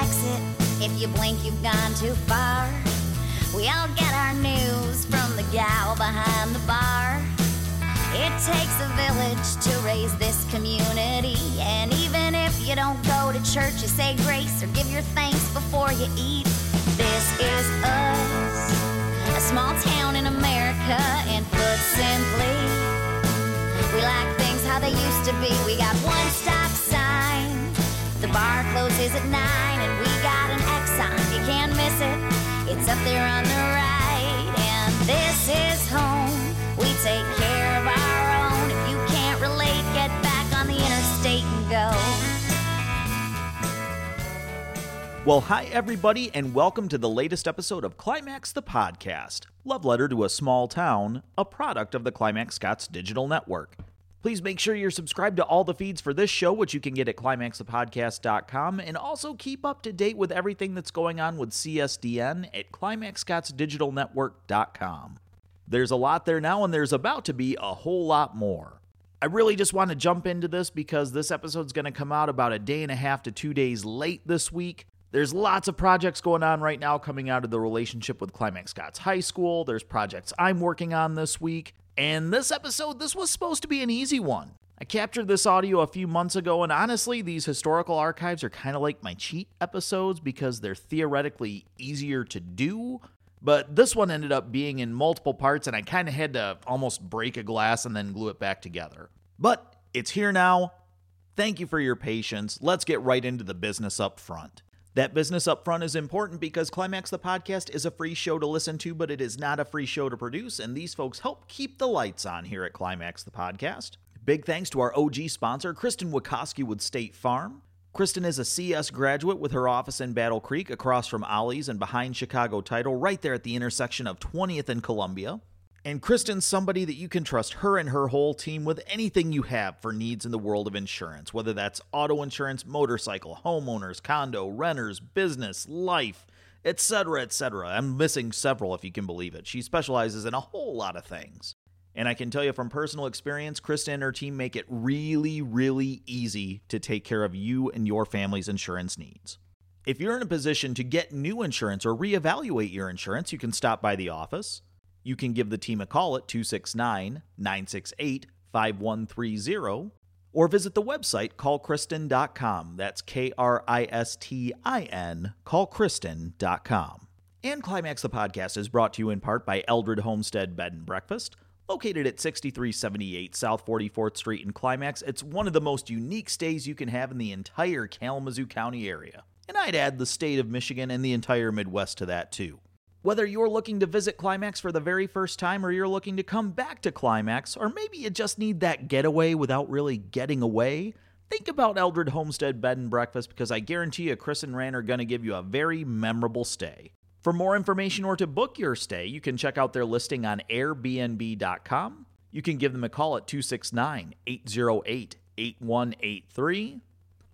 exit. If you blink, you've gone too far. We all get our news from the gal behind the bar. It takes a village to raise this community. And even if you don't go to church, you say grace or give your thanks before you eat. This is us, a small town in America, and put simply, we like things how they used to be. We got one stop sign, the bar closes at nine, and we got an Exxon. You can't miss it, it's up there on the right. And this is home, we take care of our own. If you can't relate, get back on the interstate and go. Well, hi, everybody, and welcome to the latest episode of Climax the Podcast Love Letter to a Small Town, a product of the Climax Scotts Digital Network. Please make sure you're subscribed to all the feeds for this show, which you can get at climaxthepodcast.com, and also keep up to date with everything that's going on with CSDN at climaxscottsdigitalnetwork.com. There's a lot there now, and there's about to be a whole lot more. I really just want to jump into this because this episode's going to come out about a day and a half to two days late this week. There's lots of projects going on right now coming out of the relationship with Climax Scotts High School. There's projects I'm working on this week. And this episode, this was supposed to be an easy one. I captured this audio a few months ago, and honestly, these historical archives are kind of like my cheat episodes because they're theoretically easier to do. But this one ended up being in multiple parts, and I kind of had to almost break a glass and then glue it back together. But it's here now. Thank you for your patience. Let's get right into the business up front. That business up front is important because Climax the Podcast is a free show to listen to, but it is not a free show to produce, and these folks help keep the lights on here at Climax the Podcast. Big thanks to our OG sponsor, Kristin Wikoski with State Farm. Kristin is a CS graduate with her office in Battle Creek across from Ollie's and behind Chicago Title, right there at the intersection of 20th and Columbia. And Kristin's somebody that you can trust her and her whole team with anything you have for needs in the world of insurance, whether that's auto insurance, motorcycle, homeowners, condo, renters, business, life, etc., etc. I'm missing several if you can believe it. She specializes in a whole lot of things. And I can tell you from personal experience, Kristin and her team make it really, really easy to take care of you and your family's insurance needs. If you're in a position to get new insurance or reevaluate your insurance, you can stop by the office. You can give the team a call at 269 968 5130 or visit the website callkristin.com. That's K R I S T I N, callkristin.com. And Climax the Podcast is brought to you in part by Eldred Homestead Bed and Breakfast. Located at 6378 South 44th Street in Climax, it's one of the most unique stays you can have in the entire Kalamazoo County area. And I'd add the state of Michigan and the entire Midwest to that too. Whether you're looking to visit Climax for the very first time or you're looking to come back to Climax, or maybe you just need that getaway without really getting away, think about Eldred Homestead Bed and Breakfast because I guarantee you Chris and Ran are going to give you a very memorable stay. For more information or to book your stay, you can check out their listing on Airbnb.com. You can give them a call at 269 808 8183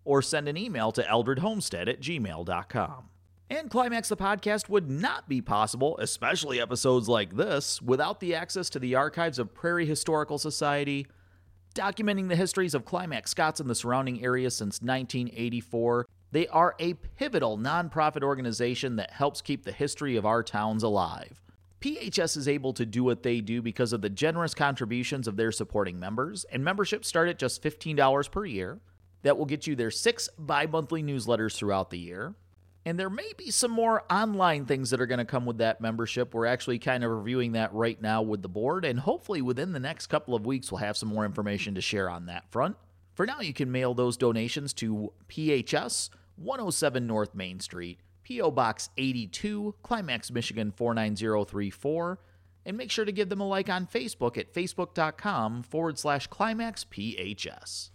or send an email to eldredhomestead at gmail.com. And Climax the Podcast would not be possible, especially episodes like this, without the access to the archives of Prairie Historical Society, documenting the histories of Climax Scotts in the surrounding area since 1984. They are a pivotal nonprofit organization that helps keep the history of our towns alive. PHS is able to do what they do because of the generous contributions of their supporting members, and memberships start at just $15 per year. That will get you their six bi monthly newsletters throughout the year. And there may be some more online things that are going to come with that membership. We're actually kind of reviewing that right now with the board, and hopefully within the next couple of weeks, we'll have some more information to share on that front. For now, you can mail those donations to PHS 107 North Main Street, P.O. Box 82, Climax, Michigan 49034, and make sure to give them a like on Facebook at facebook.com forward slash climax PHS.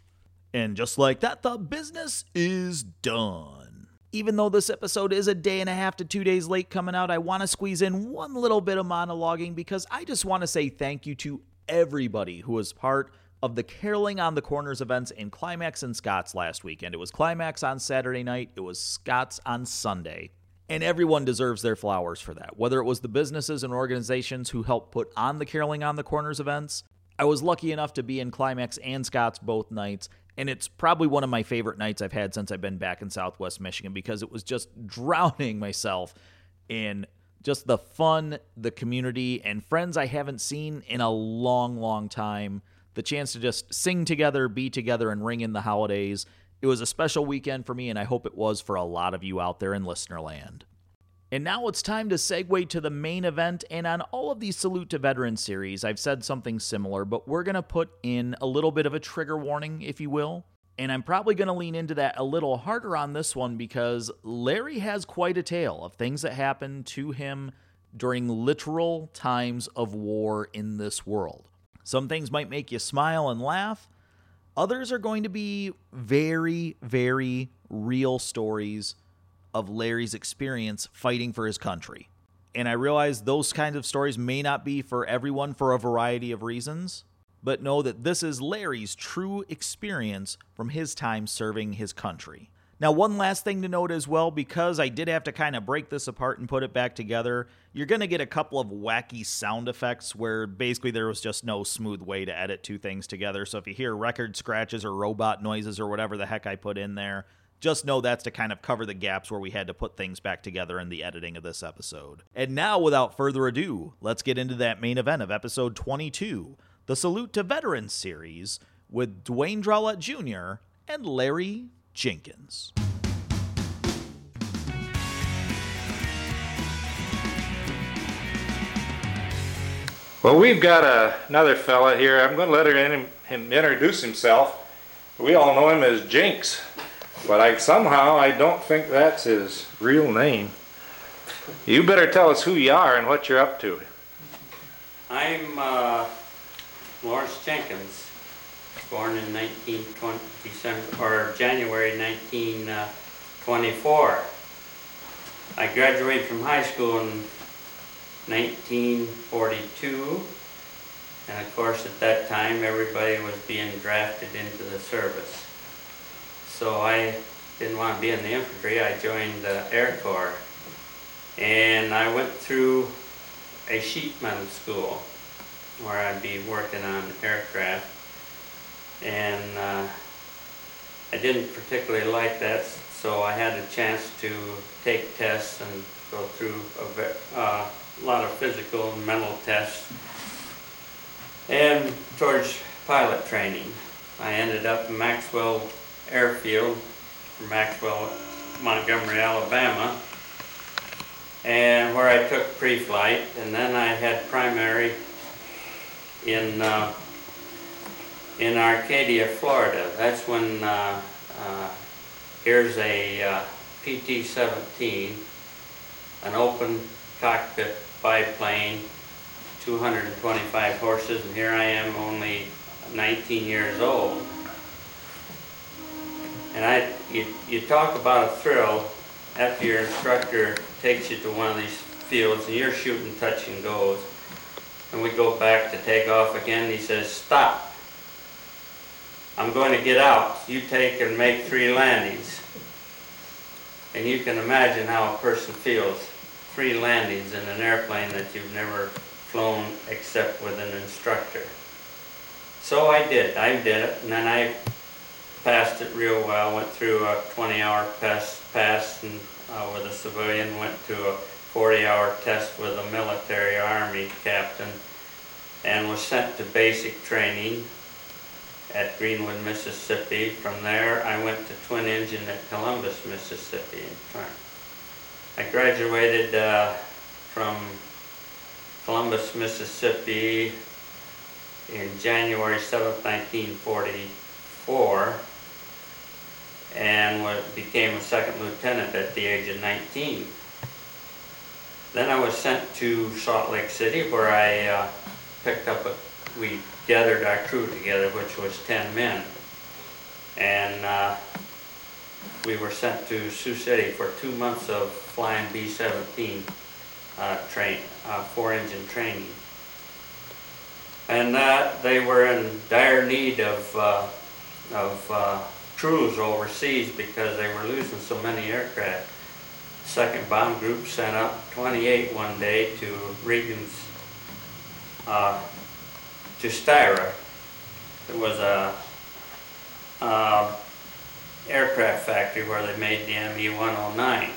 And just like that, the business is done. Even though this episode is a day and a half to two days late coming out, I want to squeeze in one little bit of monologuing because I just want to say thank you to everybody who was part of the Caroling on the Corners events in Climax and Scotts last weekend. It was Climax on Saturday night, it was Scotts on Sunday. And everyone deserves their flowers for that. Whether it was the businesses and organizations who helped put on the Caroling on the Corners events, I was lucky enough to be in Climax and Scotts both nights, And it's probably one of my favorite nights I've had since I've been back in Southwest Michigan because it was just drowning myself in just the fun, the community, and friends I haven't seen in a long, long time. The chance to just sing together, be together, and ring in the holidays. It was a special weekend for me, and I hope it was for a lot of you out there in listener land. And now it's time to segue to the main event. And on all of these Salute to Veterans series, I've said something similar, but we're going to put in a little bit of a trigger warning, if you will. And I'm probably going to lean into that a little harder on this one because Larry has quite a tale of things that happened to him during literal times of war in this world. Some things might make you smile and laugh, others are going to be very, very real stories of Larry's experience fighting for his country. And I realize those kinds of stories may not be for everyone for a variety of reasons, but know that this is Larry's true experience from his time serving his country. Now, one last thing to note as well, because I did have to kind of break this apart and put it back together, you're going to get a couple of wacky sound effects where basically there was just no smooth way to edit two things together. So if you hear record scratches or robot noises or whatever the heck I put in there, just know that's to kind of cover the gaps where we had to put things back together in the editing of this episode. And now, without further ado, let's get into that main event of episode 22 the Salute to Veterans series with Dewayne Drallette Jr. and Larry Jenkins. Well, we've got a, another fella here. I'm going to let him introduce himself. We all know him as Jinx. But I somehow I don't think that's his real name. You better tell us who you are and what you're up to. I'm uh, Lawrence Jenkins, born in 1920 December or January 1924. I graduated from high school in 1942, and of course at that time everybody was being drafted into the service. So I didn't want to be in the infantry. I joined the Air Corps. And I went through a sheet metal school where I'd be working on aircraft. And uh, I didn't particularly like that, so I had a chance to take tests and go through a uh, lot of physical and mental tests. And towards pilot training, I ended up in Maxwell airfield from Maxwell, Montgomery, Alabama, and where I took pre-flight, and then I had primary in uh, in Arcadia, Florida. That's when uh, uh, here's a uh, PT-17, an open cockpit biplane, 225 horses, and here I am only 19 years old. And I, you, you talk about a thrill after your instructor takes you to one of these fields and you're shooting touch and goes. And we go back to take off again. he says, stop. I'm going to get out. You take and make three landings. And you can imagine how a person feels. Three landings in an airplane that you've never flown except with an instructor. So I did. I did it. And then I passed it real well. Went through a 20-hour pass, pass and, uh, with a civilian. Went to a 40-hour test with a military army captain, and was sent to basic training at Greenwood, Mississippi. From there, I went to twin engine at Columbus, Mississippi. I graduated uh, from Columbus, Mississippi in January 7, 1944 and became a second lieutenant at the age of 19. Then I was sent to Salt Lake City where I uh, picked up a, we gathered our crew together, which was 10 men. And uh, we were sent to Sioux City for two months of flying B-17 uh, train, uh, four-engine training. And that they were in dire need of, uh, of uh, crews overseas because they were losing so many aircraft. Second bomb group sent up 28 one day to Reagan's, uh, to Styra. It was a uh, aircraft factory where they made the ME-109.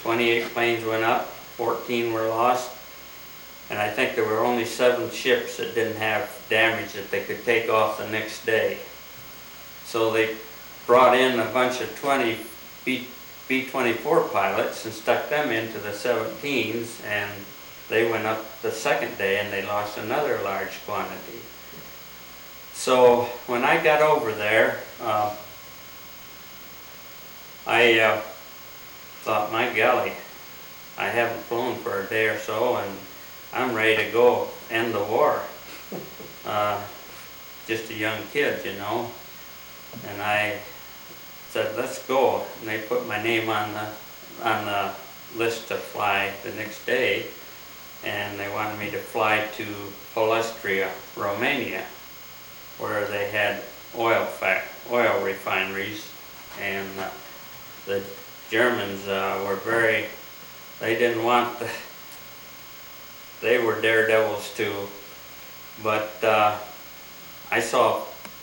28 planes went up, 14 were lost, and I think there were only seven ships that didn't have damage that they could take off the next day. So they brought in a bunch of 20 B, B-24 pilots and stuck them into the 17s, and they went up the second day and they lost another large quantity. So when I got over there, uh, I uh, thought, my golly, I haven't flown for a day or so, and I'm ready to go end the war. Uh, just a young kid, you know. And I said, let's go. And they put my name on the, on the list to fly the next day. And they wanted me to fly to Ploesti, Romania, where they had oil oil refineries. And uh, the Germans uh, were very, they didn't want the, they were daredevils too. But uh, I saw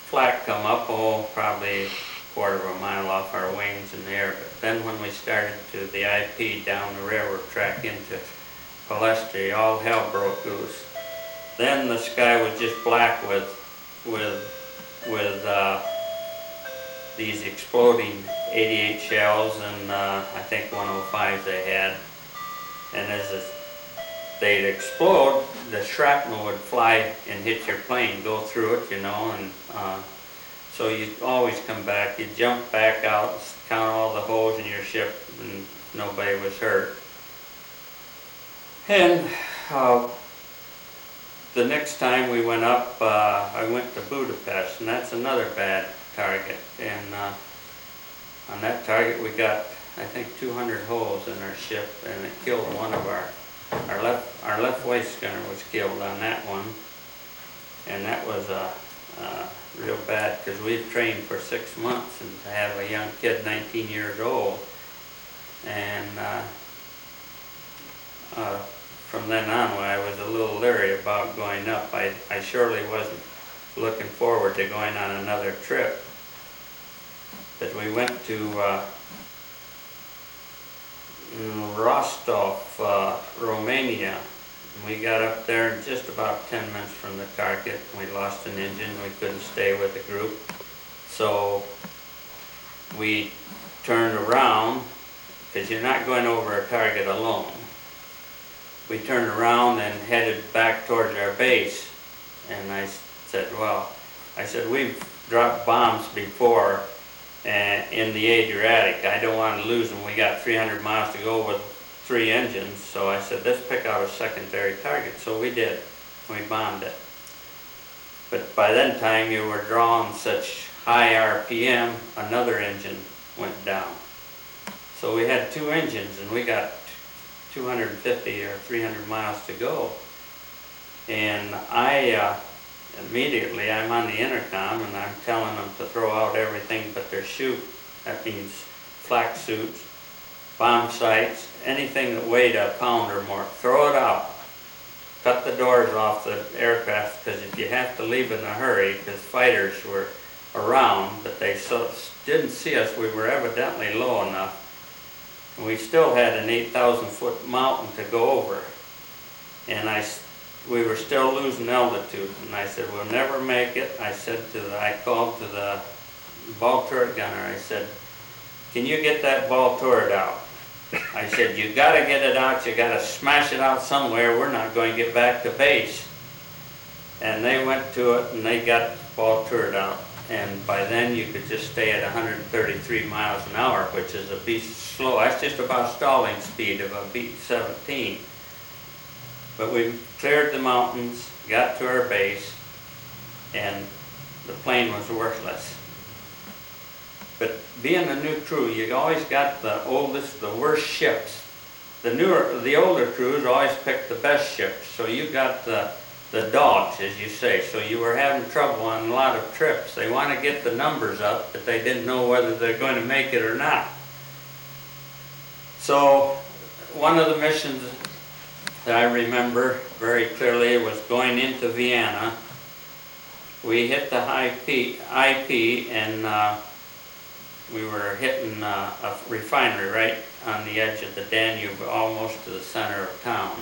flak come up, oh, probably quarter of a mile off our wings in the air. But then when we started to the IP down the railroad track into Ploesti, all hell broke loose. Then the sky was just black with, with, with uh, these exploding 88 shells and uh, I think 105s they had. And as the they'd explode, the shrapnel would fly and hit your plane, go through it, you know, and uh, so you always come back. You jump back out, count all the holes in your ship, and nobody was hurt. And uh, the next time we went up, uh, I went to Budapest, and that's another bad target. And uh, on that target, we got, I think, 200 holes in our ship, and it killed one of our our left, our left waist gunner was killed on that one. And that was uh, uh, real bad because we've trained for six months and to have a young kid 19 years old. And uh, uh, from then on, I was a little leery about going up. I, I surely wasn't looking forward to going on another trip. But we went to uh, Rostov, uh, Romania. We got up there just about 10 minutes from the target. We lost an engine. We couldn't stay with the group. So we turned around because you're not going over a target alone. We turned around and headed back towards our base. And I said, well, I said, we've dropped bombs before and in the Adriatic. I don't want to lose them. We got 300 miles to go with three engines, so I said, let's pick out a secondary target. So we did. We bombed it. But by that time, you were drawing such high RPM, another engine went down. So we had two engines, and we got 250 or 300 miles to go. And I uh, immediately I'm on the intercom and I'm telling them to throw out everything but their chute. That means flak suits, bomb sights, anything that weighed a pound or more. Throw it out. Cut the doors off the aircraft because if you have to leave in a hurry, because fighters were around, but they so, didn't see us. We were evidently low enough. And we still had an 8,000 foot mountain to go over. And I we were still losing altitude. And I said, we'll never make it. I said to the, I called to the ball turret gunner. I said, can you get that ball turret out? I said, you gotta get it out. You gotta smash it out somewhere. We're not going to get back to base. And they went to it and they got ball turret out. And by then you could just stay at 133 miles an hour, which is a beast slow. That's just about stalling speed of a B-17. But we cleared the mountains, got to our base, and the plane was worthless. But being a new crew, you always got the oldest, the worst ships. The newer, the older crews always picked the best ships. So you got the the dogs, as you say. So you were having trouble on a lot of trips. They want to get the numbers up, but they didn't know whether they're going to make it or not. So one of the missions that I remember very clearly was going into Vienna we hit the high P, IP and uh, we were hitting uh, a refinery right on the edge of the Danube, almost to the center of town.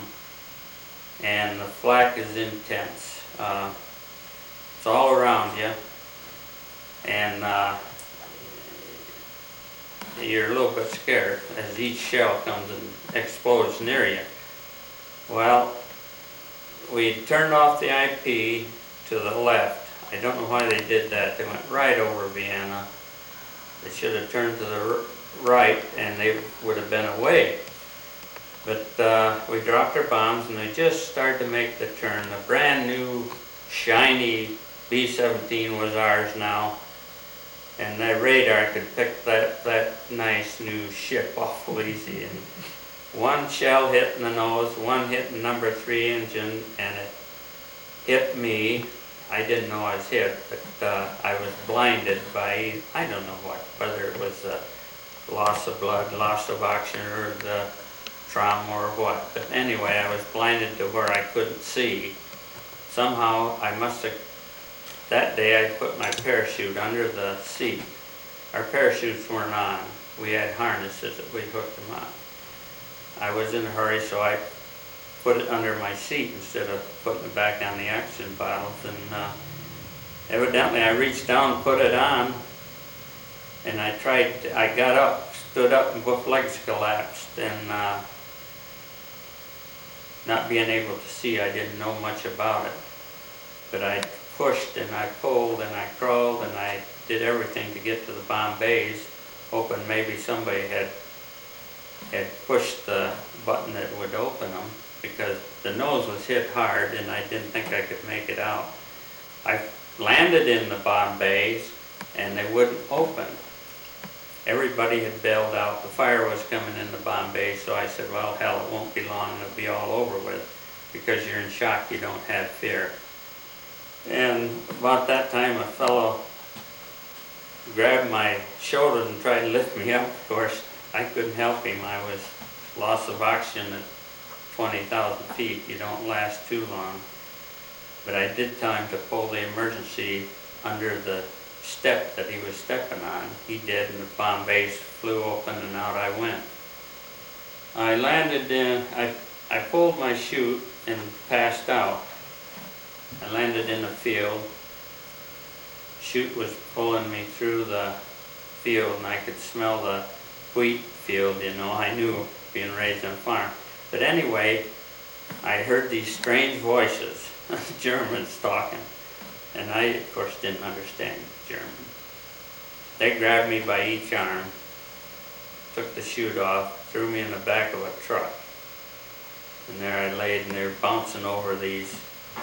And the flak is intense. Uh, it's all around you. And uh, you're a little bit scared as each shell comes and explodes near you. Well, we turned off the IP to the left. I don't know why they did that. They went right over Vienna. They should have turned to the right and they would have been away. But uh, we dropped our bombs and they just started to make the turn. The brand new, shiny B-17 was ours now. And that radar could pick that, that nice new ship awful easy. And one shell hit in the nose, one hit in number three engine, and it hit me. I didn't know I was hit, but uh, I was blinded by, I don't know what, whether it was loss of blood, loss of oxygen, or the trauma or what. But anyway, I was blinded to where I couldn't see. Somehow I must have, that day I put my parachute under the seat. Our parachutes weren't on. We had harnesses that we hooked them on. I was in a hurry, so I put it under my seat instead of putting it back on the oxygen bottles. And uh, evidently, I reached down put it on, and I tried. to, I got up, stood up, and both legs collapsed. And uh, not being able to see, I didn't know much about it. But I pushed and I pulled and I crawled and I did everything to get to the bomb bays, hoping maybe somebody had had pushed the button that would open them because the nose was hit hard and I didn't think I could make it out. I landed in the bomb bays and they wouldn't open. Everybody had bailed out. The fire was coming in the bomb bay, so I said, well, hell, it won't be long. It'll be all over with. Because you're in shock, you don't have fear. And about that time, a fellow grabbed my shoulder and tried to lift me up. Of course, I couldn't help him. I was loss of oxygen 20,000 feet. You don't last too long. But I did tell him to pull the emergency under the step that he was stepping on. He did, and the bomb base flew open, and out I went. I landed in, I, I pulled my chute and passed out. I landed in a field. Chute was pulling me through the field, and I could smell the wheat field, you know. I knew being raised on a farm. But anyway, I heard these strange voices, Germans talking, and I, of course, didn't understand German. They grabbed me by each arm, took the chute off, threw me in the back of a truck. And there I laid, and they're bouncing over these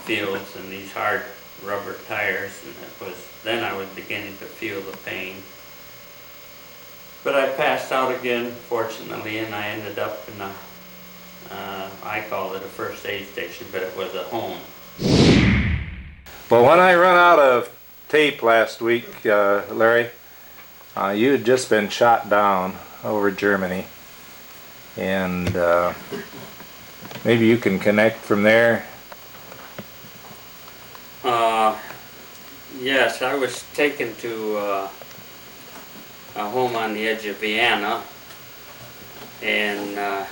fields and these hard rubber tires, and it was then I was beginning to feel the pain. But I passed out again, fortunately, and I ended up in a, uh, I called it a first aid station, but it was a home. Well, when I run out of tape last week, uh, Larry, uh, you had just been shot down over Germany. And uh, maybe you can connect from there. Uh, yes, I was taken to uh, a home on the edge of Vienna, and uh,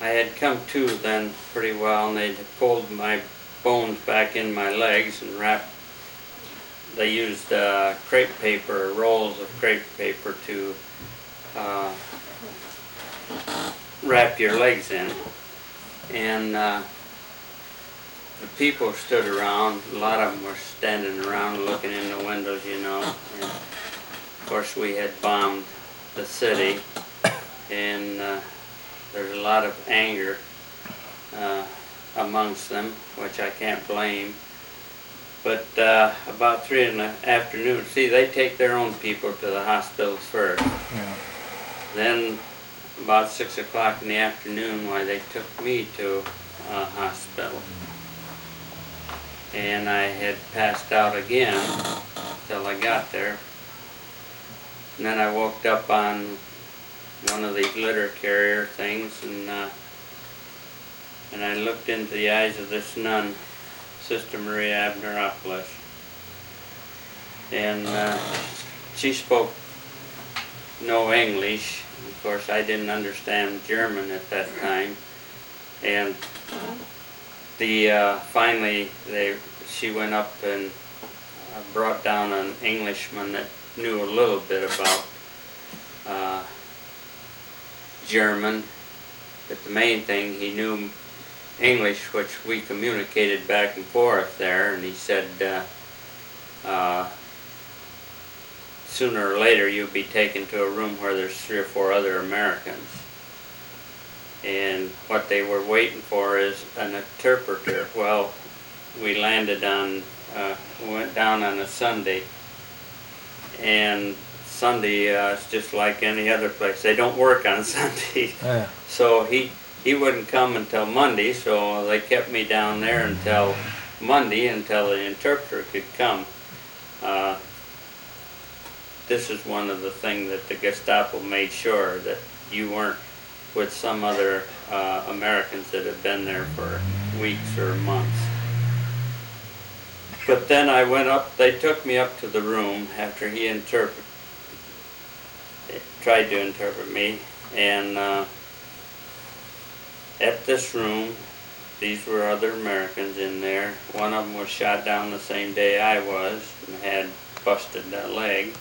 I had come to then pretty well, and they'd pulled my bones back in my legs and wrapped. They used uh, crepe paper, rolls of crepe paper to uh, wrap your legs in, and uh, the people stood around. A lot of them were standing around looking in the windows, you know. And of course, we had bombed the city, and uh, there's a lot of anger uh, amongst them, which I can't blame. But uh, about three in the afternoon, see, they take their own people to the hospitals first. Yeah. Then, about six o'clock in the afternoon, why they took me to a hospital and I had passed out again till I got there. And then I woke up on one of these litter carrier things and uh, and I looked into the eyes of this nun Sister Maria Abneropoulos. And uh, she spoke no English. Of course, I didn't understand German at that time. And the uh, finally, they she went up and uh, brought down an Englishman that knew a little bit about uh, German. But the main thing, he knew English, which we communicated back and forth there. And he said, uh, uh, sooner or later you'll be taken to a room where there's three or four other Americans. And what they were waiting for is an interpreter. Well, we landed on, uh, went down on a Sunday, and Sunday uh, is just like any other place. They don't work on Sunday. Yeah. So he he wouldn't come until Monday, so they kept me down there until Monday until the interpreter could come. Uh, this is one of the things that the Gestapo made sure that you weren't with some other uh, Americans that had been there for weeks or months. But then I went up, they took me up to the room after he interpret, tried to interpret me, and uh, at this room, these were other Americans in there. One of them was shot down the same day I was and had busted that leg.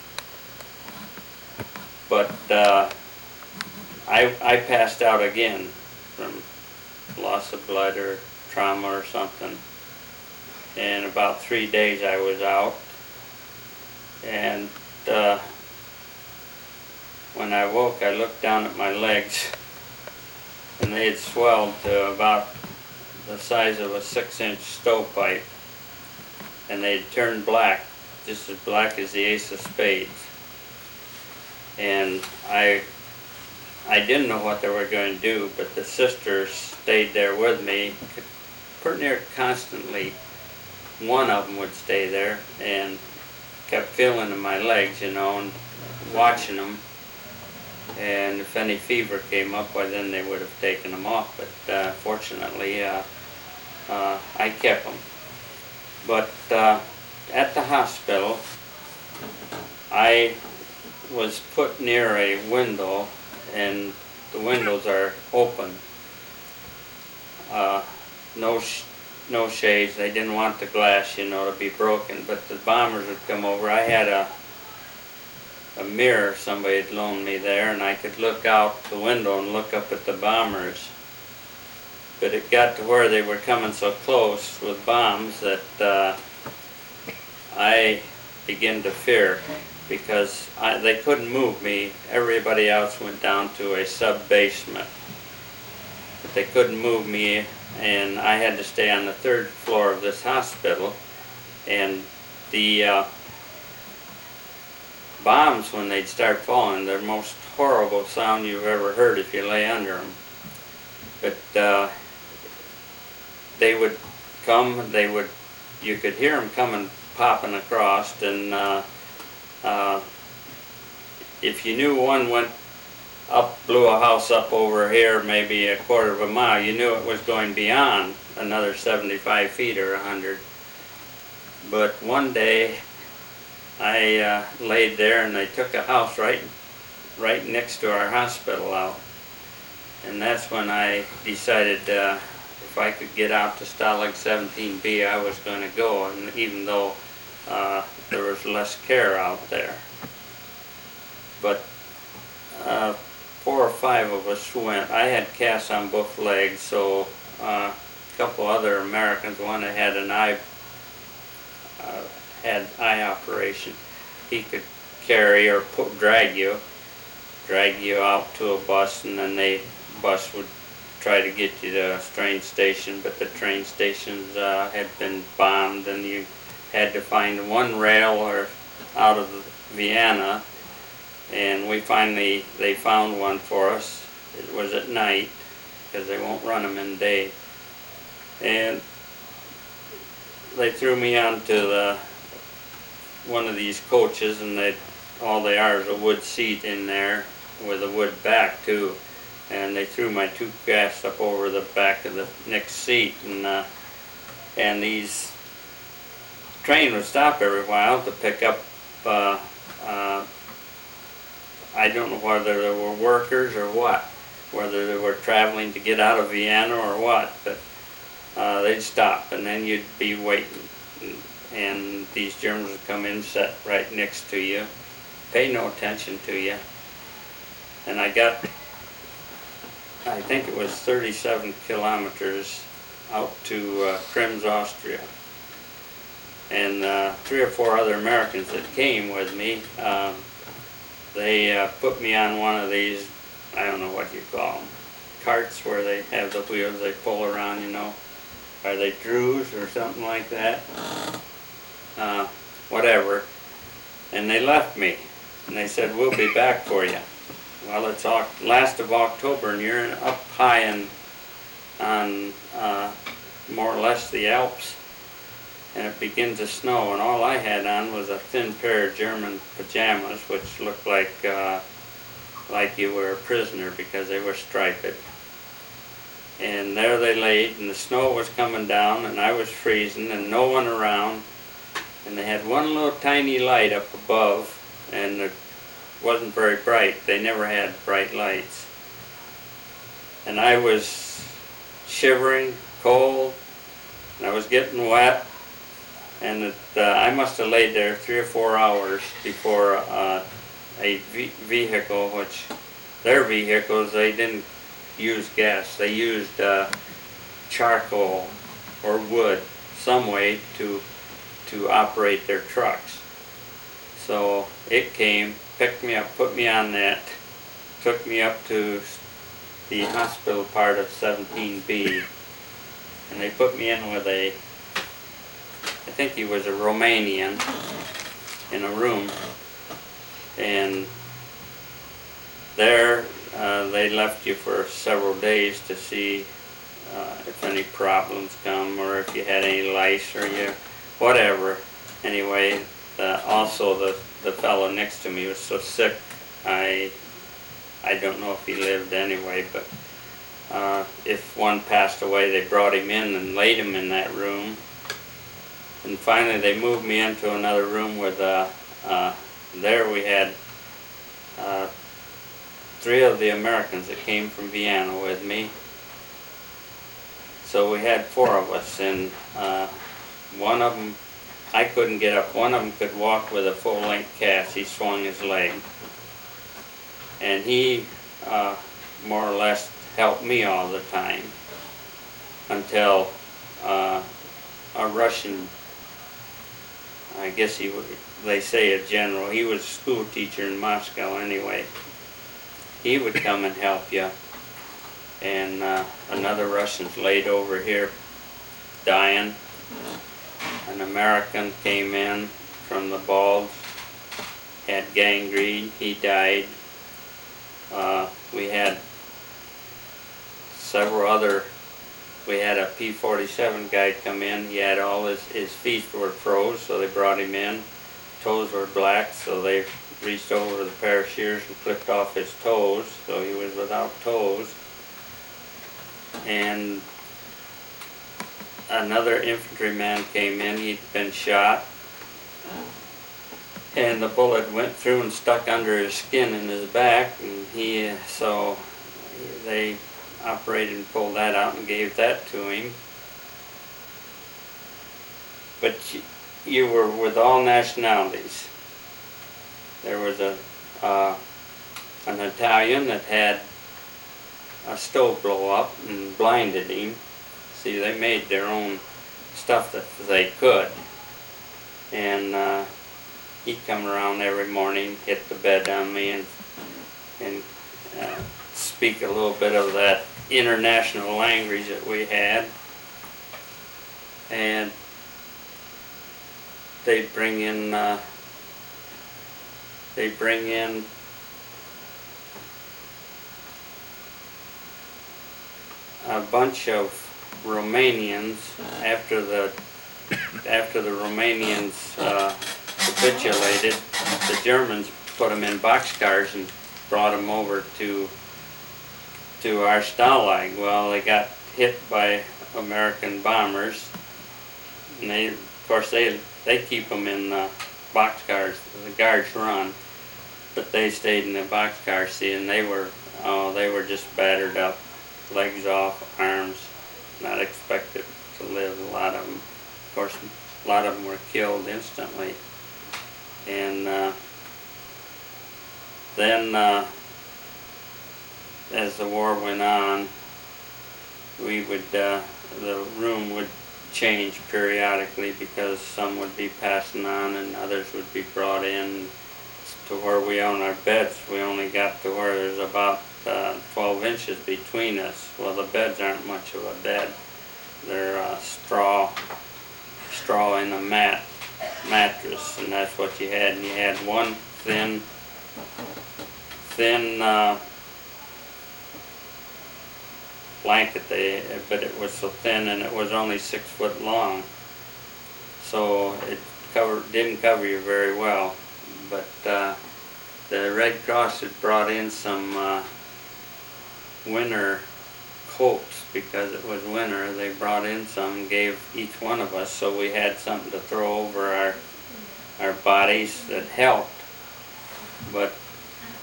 But uh, I, I passed out again from loss of blood or trauma or something. And about three days I was out. And uh, when I woke, I looked down at my legs and they had swelled to about the size of a six inch stovepipe. And they'd turned black, just as black as the ace of spades. And I I didn't know what they were going to do, but the sisters stayed there with me pretty near constantly. One of them would stay there and kept feeling in my legs, you know, and watching them. And if any fever came up, why then they would have taken them off. But uh, fortunately, uh, uh, I kept them. But uh, at the hospital, I was put near a window and the windows are open. Uh, no, sh- no shades. They didn't want the glass, you know, to be broken. But the bombers would come over. I had a a mirror somebody had loaned me there, and I could look out the window and look up at the bombers. But it got to where they were coming so close with bombs that uh, I began to fear because I, they couldn't move me. Everybody else went down to a sub basement. But they couldn't move me, and I had to stay on the third floor of this hospital. And the uh, bombs, when they'd start falling, they're the most horrible sound you've ever heard if you lay under them. But uh, they would come, they would, you could hear them coming, popping across, and uh, uh, if you knew one went up, blew a house up over here, maybe a quarter of a mile, you knew it was going beyond another 75 feet or 100. But one day, I uh, laid there and they took a house right, right next to our hospital out. And that's when I decided uh, if I could get out to Stalag 17B, I was going to go. And even though uh, there was less care out there. But uh, four or five of us went. I had casts on both legs, so uh, a couple other Americans, one that had an eye uh, had eye operation, he could carry or put, drag you, drag you out to a bus, and then the bus would try to get you to a train station, but the train stations uh, had been bombed, and you had to find one rail or out of Vienna, and we finally they found one for us. It was at night because they won't run them in day, and they threw me onto the one of these coaches, and they all they are is a wood seat in there with a wood back too, and they threw my two casts up over the back of the next seat, and uh, and these train would stop every while to pick up, uh, uh, I don't know whether there were workers or what, whether they were traveling to get out of Vienna or what, but uh, they'd stop and then you'd be waiting. And, these Germans would come in, sit right next to you, pay no attention to you. And I got, I think it was 37 kilometers out to uh, Krems, Austria. And uh, three or four other Americans that came with me, um, they uh, put me on one of these, I don't know what you call them, carts where they have the wheels they pull around, you know. Are they Drews or something like that? Uh, whatever. And they left me. And they said, we'll be back for you. Well, it's last of October and you're up high in, on uh, more or less the Alps. And it begins to snow and all I had on was a thin pair of German pajamas which looked like, uh, like you were a prisoner because they were striped. And there they laid and the snow was coming down and I was freezing and no one around. And they had one little tiny light up above and it wasn't very bright. They never had bright lights. And I was shivering, cold, and I was getting wet. And it, uh, I must have laid there three or four hours before uh, a vehicle, which their vehicles, they didn't use gas. They used uh, charcoal or wood, some way to to operate their trucks. So it came, picked me up, put me on that, took me up to the hospital part of 17B, and they put me in with a, I think he was a Romanian, in a room, and there uh, they left you for several days to see uh, if any problems come or if you had any lice or you, whatever. Anyway, also the, the fellow next to me was so sick, I, I don't know if he lived anyway, but uh, if one passed away, they brought him in and laid him in that room. And finally, they moved me into another room with, uh, uh, there we had uh, three of the Americans that came from Vienna with me. So we had four of us, and uh, one of them, I couldn't get up. One of them could walk with a full-length cast. He swung his leg, and he uh, more or less helped me all the time until uh, a Russian, I guess he would, they say a general. He was a school teacher in Moscow anyway he would come and help you. And uh, another Russian's laid over here dying. An American came in from the Balls, had gangrene, he died. Uh, we had several other, we had a P-47 guy come in, he had all his, his feet were froze, so they brought him in. Toes were black, so they reached over a pair of shears and clipped off his toes, so he was without toes. And another infantryman came in, he'd been shot. And the bullet went through and stuck under his skin in his back, and he, so they operated and pulled that out and gave that to him. But you, were with all nationalities. There was a uh, an Italian that had a stove blow up and blinded him. See, they made their own stuff that they could, and uh, he'd come around every morning, hit the bed on me, and and uh, speak a little bit of that international language that we had, and they'd bring in. Uh, they bring in a bunch of Romanians after the after the Romanians uh, capitulated. The Germans put them in boxcars and brought them over to to our Stalag. Well, they got hit by American bombers, and they, of course, they they keep them in uh, boxcars. The guards run, but they stayed in the boxcar seat, and they were oh they were just battered up, legs off, arms, not expected to live. A lot of them, of course, a lot of them were killed instantly, and uh, then uh, as the war went on, we would uh, the room would change periodically because some would be passing on and others would be brought in to where we own our beds. We only got to where there's about uh, 12 inches between us. Well, the beds aren't much of a bed. They're uh, straw, straw in a mat mattress, and that's what you had. And you had one thin, thin. Uh, blanket they but it was so thin and it was only six foot long so it didn't cover you very well but uh, the Red Cross had brought in some uh, winter coats because it was winter they brought in some gave each one of us so we had something to throw over our our bodies that helped but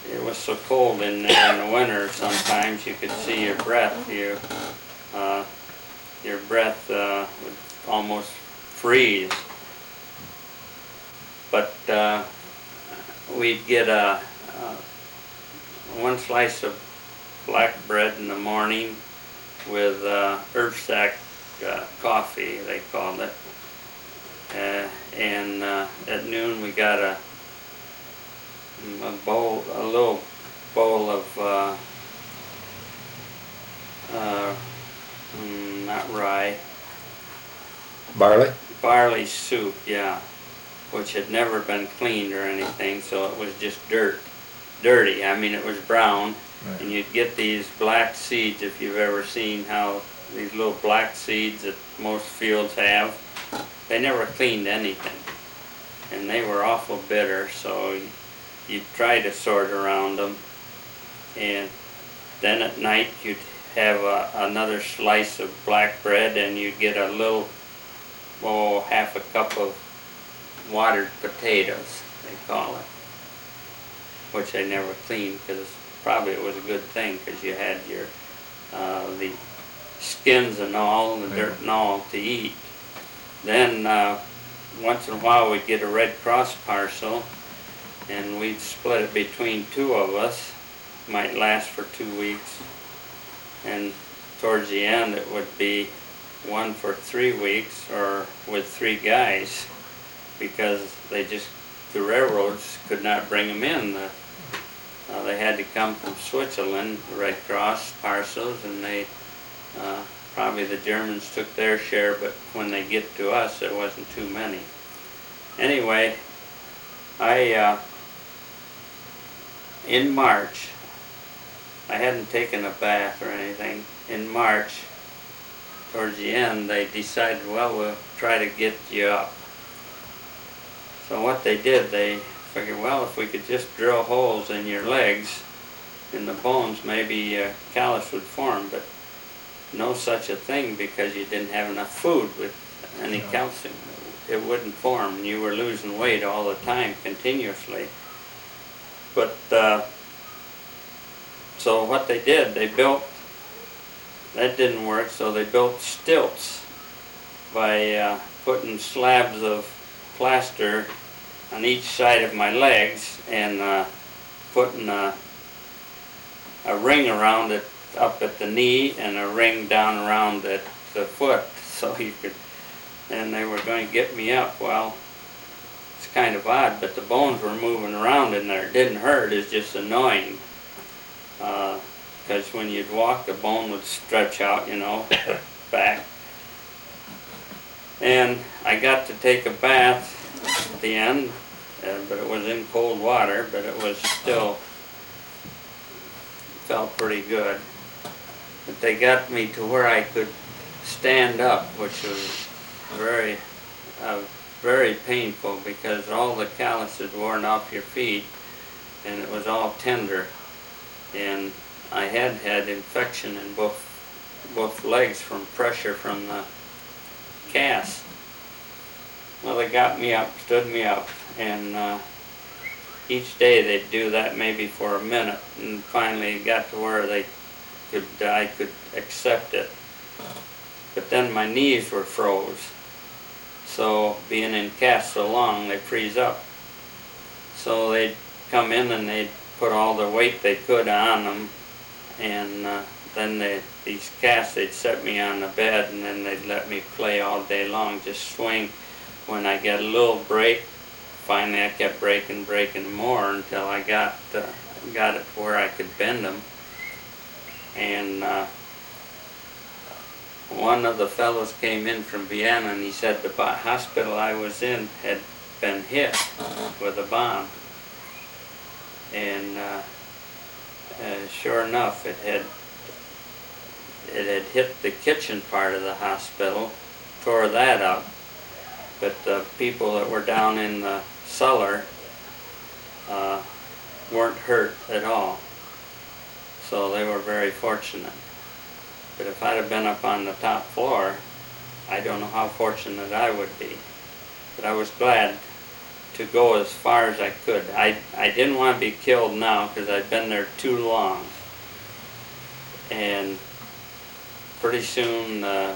it was so cold in there in the winter. Sometimes you could see your breath. You, uh, your breath uh, would almost freeze. But uh, we'd get a, a one slice of black bread in the morning with uh, ersatz uh, coffee, they called it. Uh, and uh, at noon we got a a bowl, a little bowl of, uh, uh, mm, not rye, Barley? barley soup, yeah, which had never been cleaned or anything, so it was just dirt, dirty. I mean, it was brown, Right. and you'd get these black seeds if you've ever seen how these little black seeds that most fields have. They never cleaned anything, and they were awful bitter. So you'd try to sort around them, and then at night you'd have a, another slice of black bread, and you'd get a little, oh, half a cup of watered potatoes, they call it, which they never cleaned because probably it was a good thing because you had your uh, the skins and all, and the dirt and all to eat. Then uh, once in a while we'd get a Red Cross parcel and we'd split it between two of us. Might last for two weeks. And towards the end it would be one for three weeks or with three guys because they just, the railroads could not bring them in. The, uh, they had to come from Switzerland, Red Cross parcels, and they, uh, probably the Germans took their share, but when they get to us, there wasn't too many. Anyway, I, uh, in March, I hadn't taken a bath or anything. In March, towards the end, they decided, well, we'll try to get you up. So what they did, they figured, well, if we could just drill holes in your legs, in the bones, maybe a callus would form, but no such a thing because you didn't have enough food with any calcium. It wouldn't form, and you were losing weight all the time, continuously. But, uh, so what they did, they built, that didn't work, so they built stilts by uh, putting slabs of plaster on each side of my legs and uh, putting a, a ring around it up at the knee and a ring down around at the foot so you could, and they were going to get me up. Well, it's kind of odd, but the bones were moving around in there. It didn't hurt, it's just annoying. Because when you'd walk, the bone would stretch out, you know, back. And I got to take a bath at the end, uh, but it was in cold water, but it was still, felt pretty good. But they got me to where I could stand up, which was very, uh, very painful because all the callus had worn off your feet and it was all tender. And I had had infection in both, both legs from pressure from the cast. Well, they got me up, stood me up, and uh, each day they'd do that maybe for a minute, and finally it got to where they could I could accept it. But then my knees were froze, so being in cast so long, they freeze up. So they'd come in and they'd put all the weight they could on them, and uh, then they, these casts they'd set me on the bed, and then they'd let me play all day long, just swing when I get a little break, finally I kept breaking, breaking more until I got uh, got it where I could bend them. And uh, one of the fellows came in from Vienna and he said the hospital I was in had been hit with a bomb. And uh, uh, sure enough, it had it had hit the kitchen part of the hospital, tore that up, but the people that were down in the cellar uh, weren't hurt at all. So they were very fortunate. But if I'd have been up on the top floor, I don't know how fortunate I would be. But I was glad to go as far as I could. I, I didn't want to be killed now because I'd been there too long. And pretty soon uh,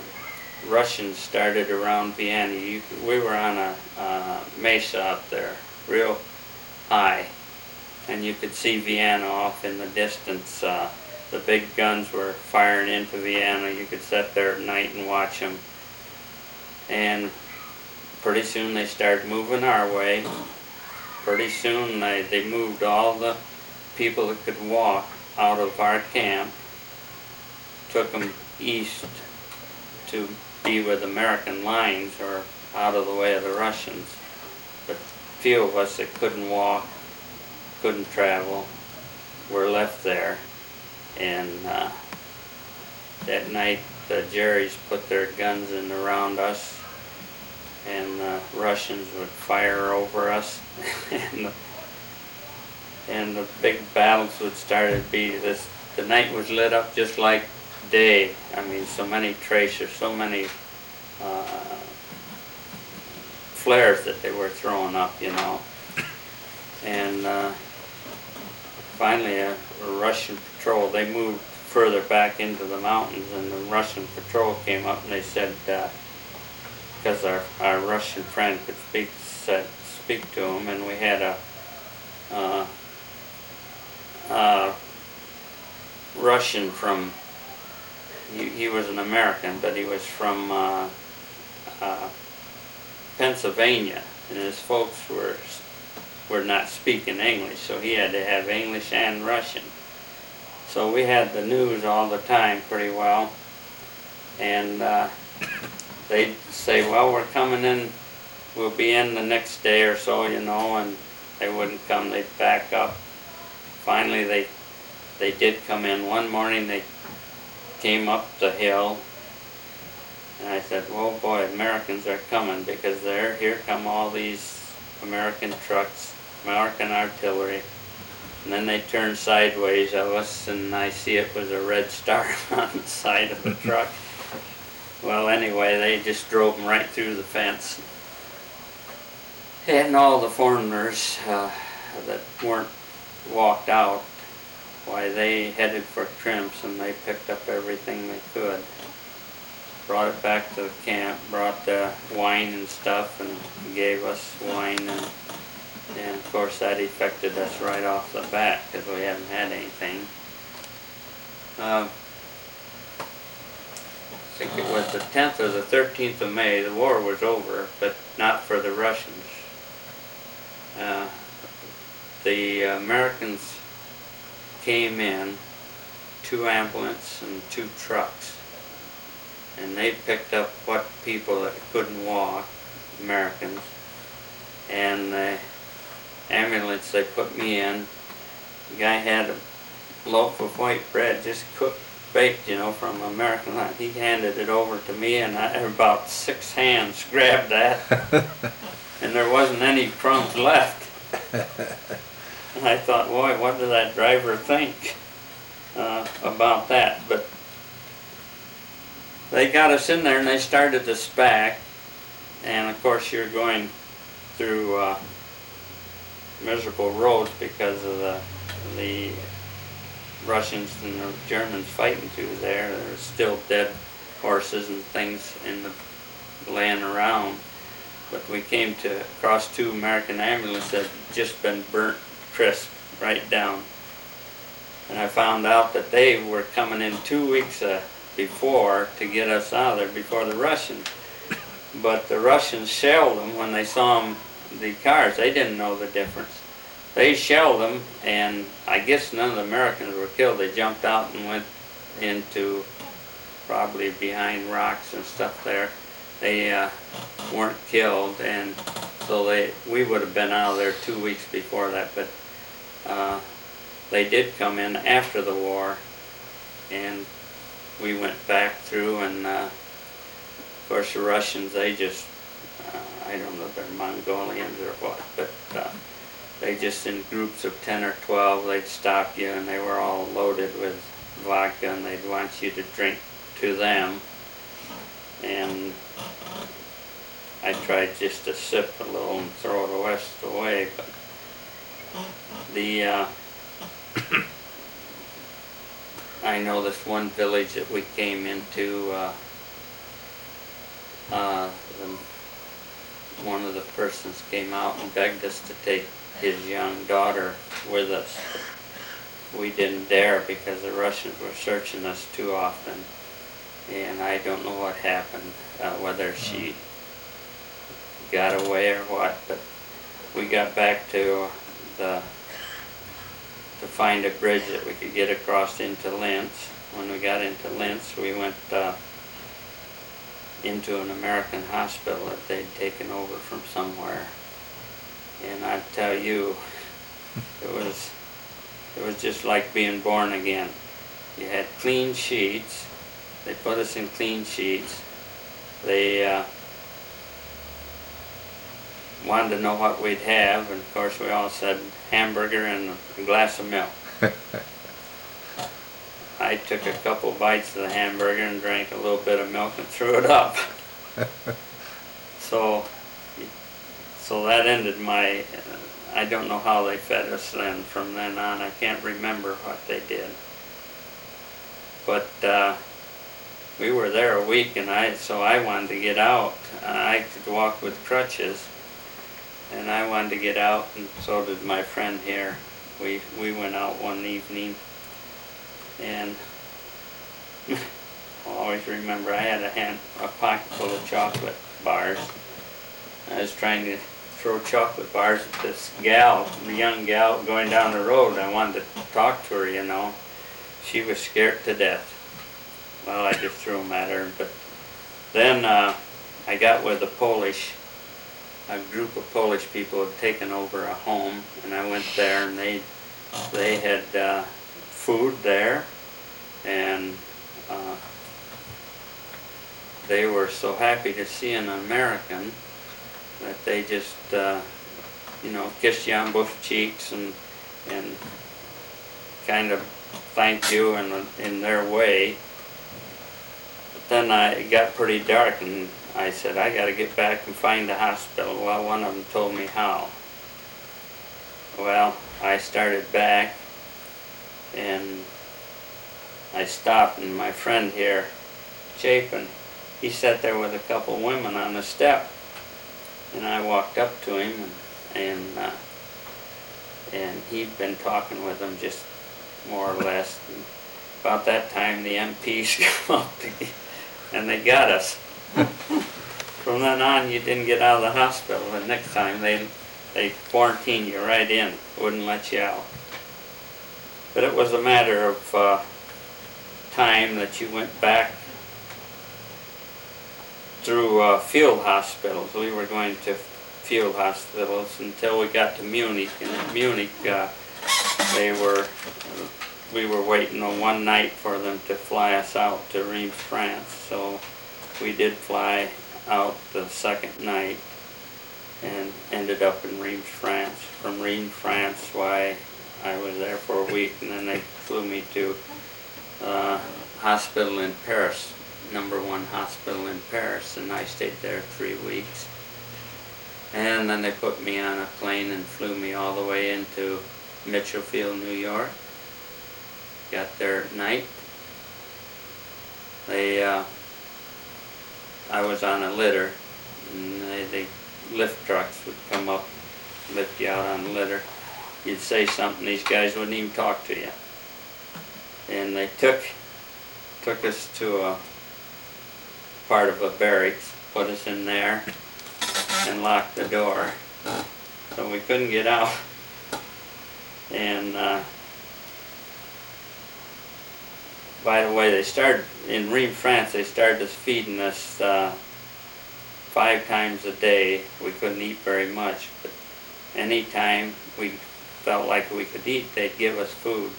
Russians started around Vienna. You, we were on a uh, mesa up there, real high, and you could see Vienna off in the distance. Uh, the big guns were firing into Vienna. You could sit there at night and watch them. And pretty soon they started moving our way. Pretty soon they, they moved all the people that could walk out of our camp, took them east to be with American lines or out of the way of the Russians. But few of us that couldn't walk, couldn't travel, were left there. And uh, that night, the Jerry's put their guns in around us, and the Russians would fire over us, and the, and the big battles would start to be this. The night was lit up just like day. I mean, so many tracers, so many uh, flares that they were throwing up, you know. And uh, finally, a, a, Russian patrol, they moved further back into the mountains, and the Russian patrol came up and they said, because uh, our, our Russian friend could speak, said, speak to him, and we had a uh, uh, Russian from he, he was an American, but he was from uh, uh, Pennsylvania, and his folks were were not speaking English, so he had to have English and Russian. So we had the news all the time pretty well, and uh, they'd say, "Well, we're coming in. We'll be in the next day or so, you know," and they wouldn't come. They'd back up. Finally, they they did come in. One morning, they came up the hill and I said, well boy, Americans are coming because there, here come all these American trucks, American artillery. And then they turned sideways of us and I see it was a red star on the side of the truck. well, anyway, they just drove them right through the fence. And all the foreigners uh, that weren't walked out why they headed for Trimps and they picked up everything they could. Brought it back to the camp, brought the wine and stuff and gave us wine and, and of course that affected us right off the bat because we haven't had anything. Uh, I think it was the 10th or the 13th of May, the war was over, but not for the Russians. Uh, the Americans came in, two ambulances and two trucks. And they picked up what people that couldn't walk, Americans. And the ambulance they put me in, the guy had a loaf of white bread, just cooked, baked, you know, from American He handed it over to me and I, about six hands grabbed that. and there wasn't any crumbs left. And I thought, boy, what did that driver think uh, about that? But they got us in there and they started to SPAC. and of course you're going through uh, miserable roads because of the the Russians and the Germans fighting through there. There's still dead horses and things in the laying around. But we came to cross two American ambulances that had just been burnt crisp right down. And I found out that they were coming in two weeks uh, before to get us out of there before the Russians. But the Russians shelled them when they saw them, the cars. They didn't know the difference. They shelled them, and I guess none of the Americans were killed. They jumped out and went into probably behind rocks and stuff there. They uh, weren't killed, and so they we would have been out of there two weeks before that. But uh, they did come in after the war, and we went back through, and uh, of course the Russians they just uh, I don't know if they're Mongolians or what, but uh, they just in groups of 10 or 12 they'd stop you and they were all loaded with vodka and they'd want you to drink to them. And I tried just to sip a little and throw the rest away but the uh, I know this one village that we came into uh, uh, the, one of the persons came out and begged us to take his young daughter with us. We didn't dare because the Russians were searching us too often. And I don't know what happened, uh, whether she got away or what, but we got back to the to find a bridge that we could get across into Linz. When we got into Linz, we went uh, into an American hospital that they'd taken over from somewhere and I tell you, it was it was just like being born again. You had clean sheets. They put us in clean sheets. They uh, wanted to know what we'd have, and of course we all said hamburger and a glass of milk. I took a couple bites of the hamburger and drank a little bit of milk and threw it up. so so that ended my, uh, I don't know how they fed us then from then on. I can't remember what they did. But uh, we were there a week and I, so I wanted to get out. I could walk with crutches and I wanted to get out and so did my friend here. We, we went out one evening and I always remember I had a hand, a pocket full of chocolate bars. I was trying to throw chocolate bars at this gal, the young gal going down the road. I wanted to talk to her, you know. She was scared to death. Well, I just threw them at her. But then uh, I got with the Polish, a group of Polish people had taken over a home, and I went there, and they they had uh, food there, and uh, they were so happy to see an American that they just, uh, you know, kissed you on both cheeks and and kind of thanked you in in their way. But then I, it got pretty dark, and I said, I got to get back and find the hospital. Well, one of them told me how. Well, I started back, and I stopped, and my friend here, Chapin, he sat there with a couple women on the step and I walked up to him and and, uh, and he'd been talking with them just more or less. And about that time, the MPs come up and they got us. From then on, you didn't get out of the hospital. and next time, they they quarantined you right in, wouldn't let you out. But it was a matter of uh, time that you went back through uh, field hospitals. We were going to field hospitals until we got to Munich. And in Munich, uh, they were, we were waiting on one night for them to fly us out to Reims, France. So we did fly out the second night and ended up in Reims, France. From Reims, France, why I was there for a week, and then they flew me to uh, hospital in Paris number one hospital in Paris, and I stayed there three weeks. And then they put me on a plane and flew me all the way into Mitchel Field, New York. Got there at night. They, uh, I was on a litter, and they, they lift trucks would come up, lift you out on the litter. You'd say something, these guys wouldn't even talk to you. And they took took us to a part of a barracks, put us in there, and locked the door. So we couldn't get out. And uh, by the way, they started in Reims, France. They started feeding us uh, five times a day. We couldn't eat very much, but anytime we felt like we could eat, they'd give us food.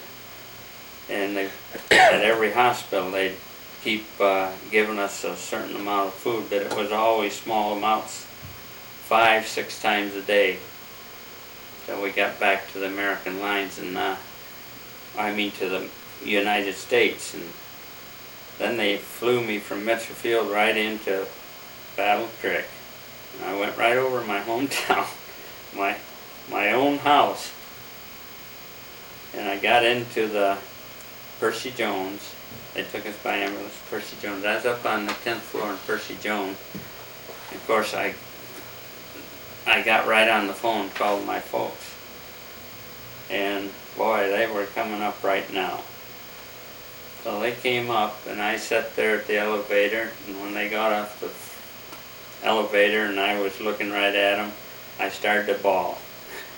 And they, at every hospital, they'd keep uh, giving us a certain amount of food, but it was always small amounts, five, six times a day. So we got back to the American lines, and uh, I mean to the United States, and then they flew me from Mitchel Field right into Battle Creek. And I went right over my hometown, my my own house, and I got into the Percy Jones. They took us by ambulance, Percy Jones. I was up on the tenth floor in Percy Jones. Of course, I I got right on the phone, called my folks, and boy, they were coming up right now. So they came up, and I sat there at the elevator, and when they got off the elevator, and I was looking right at them, I started to bawl,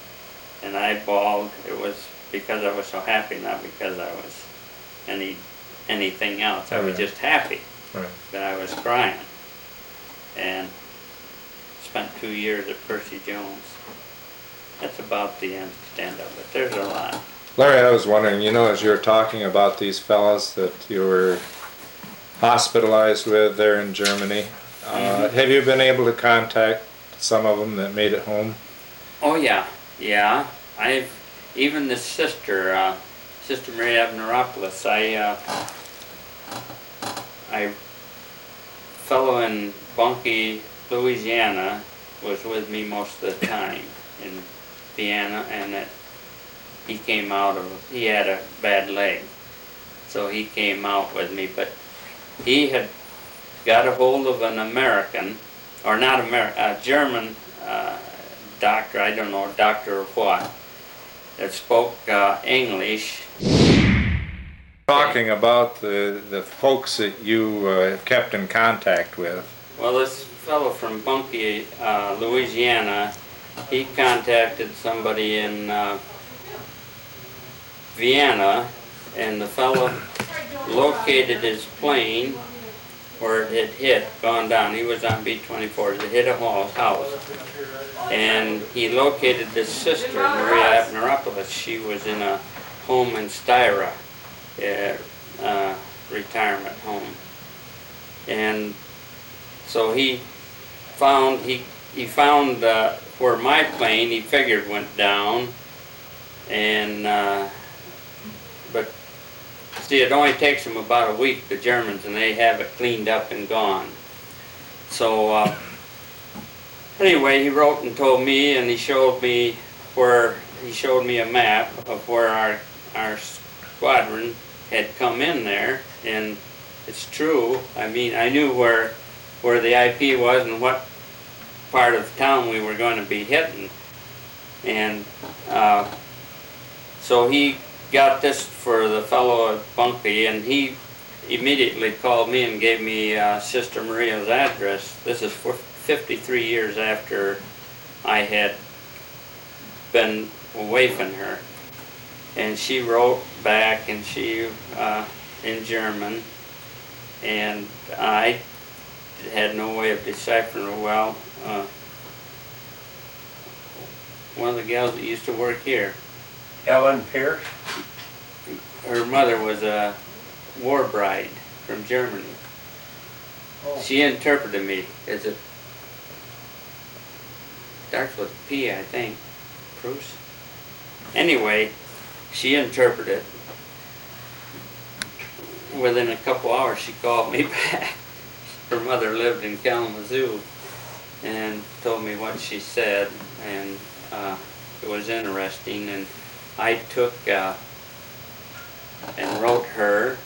and I bawled. It was because I was so happy, not because I was any anything else. I was just happy Right. that I was crying. And spent two years at Percy Jones. That's about the extent of it. There's a lot. Larry, I was wondering, you know, as you were talking about these fellas that you were hospitalized with there in Germany, uh, have you been able to contact some of them that made it home? Oh yeah, yeah. I've even the sister, uh, Sister Maria Abneropoulos. I, uh, I, fellow in Bunkie, Louisiana, was with me most of the time in Vienna, and that he came out of. He had a bad leg, so he came out with me. But he had got a hold of an American, or not American, a German. Uh, doctor, I don't know, doctor of what, that spoke uh, English. Talking about the, the folks that you uh, kept in contact with. Well, this fellow from Bunkie, uh, Louisiana, he contacted somebody in uh, Vienna, and the fellow located his plane where it had hit, gone down. He was on B-24. It hit a house. And he located his sister, Maria Abneropoulos. She was in a home in Styra, uh, uh, retirement home. And so he found he he found uh, where my plane he figured went down, and uh, see it only takes them about a week the Germans and they have it cleaned up and gone. So uh, anyway, he wrote and told me, and he showed me where he showed me a map of where our our squadron had come in there, and it's true. I mean, I knew where where the IP was and what part of town we were going to be hitting, and uh, so he got this for the fellow at Bunkie, and he immediately called me and gave me uh, Sister Maria's address. This is for 53 years after I had been away from her. And she wrote back, and she, uh, in German, and I had no way of deciphering her well. Uh, one of the gals that used to work here, Ellen Pierce? her mother was a war bride from Germany. Oh. She interpreted me as a starts with P, I think. Bruce. Anyway, she interpreted. Within a couple hours, she called me back. Her mother lived in Kalamazoo, and told me what she said, and uh, it was interesting. And I took uh, and wrote her,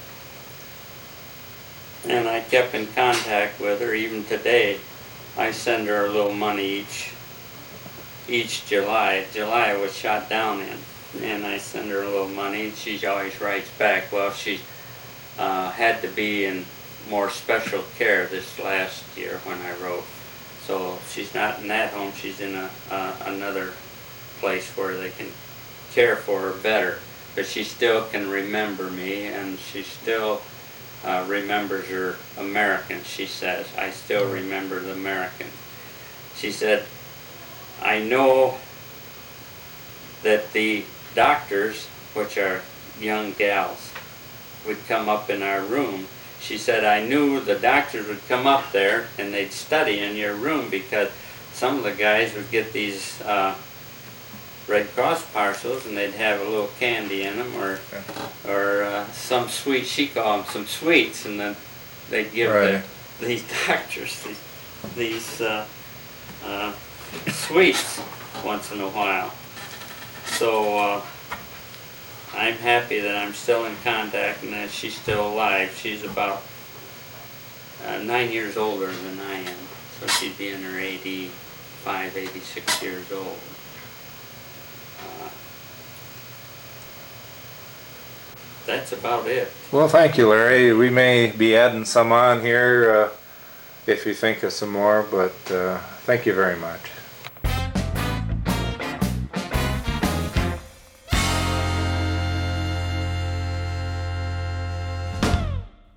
and I kept in contact with her even today. I send her a little money each each July. July was shot down in, and I send her a little money. And she always writes back. Well, she uh, had to be in more special care this last year when I wrote. So she's not in that home. She's in a uh, another place where they can care for her better. But she still can remember me, and she still uh, remembers her American. She says, "I still remember the American." She said, "I know that the doctors, which are young gals, would come up in our room she said, I knew the doctors would come up there and they'd study in your room because some of the guys would get these uh, Red Cross parcels and they'd have a little candy in them or or uh, some sweet. She called them some sweets, and then they'd give Right. the, these doctors these, these uh, uh, sweets once in a while. So uh, I'm happy that I'm still in contact and that she's still alive. She's about uh, nine years older than I am, so she'd be in her 85, 86 years old. That's about it. Well, thank you, Larry. We may be adding some on here uh, if you think of some more, but uh, thank you very much.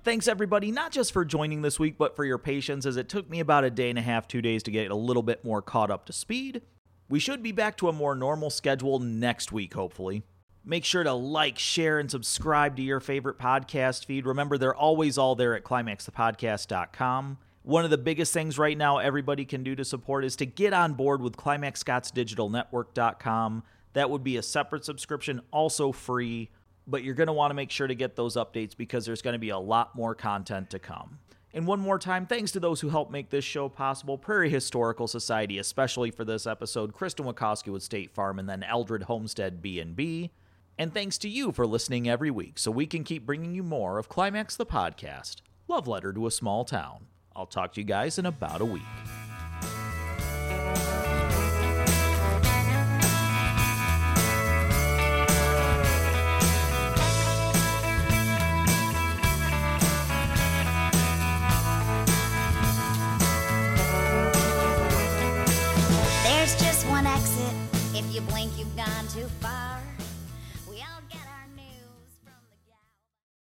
Thanks everybody, not just for joining this week, but for your patience as it took me about a day and a half, two days to get a little bit more caught up to speed. We should be back to a more normal schedule next week, hopefully. Make sure to like, share, and subscribe to your favorite podcast feed. Remember, they're always all there at climaxthepodcast.com. One of the biggest things right now everybody can do to support is to get on board with climaxscottsdigitalnetwork.com. That would be a separate subscription, also free but you're going to want to make sure to get those updates because there's going to be a lot more content to come. And one more time, thanks to those who helped make this show possible Prairie Historical Society, especially for this episode, Kristin Wachowski with State Farm, and then Eldred Homestead B&B. And thanks to you for listening every week so we can keep bringing you more of Climax the Podcast, Love Letter to a Small Town. I'll talk to you guys in about a week.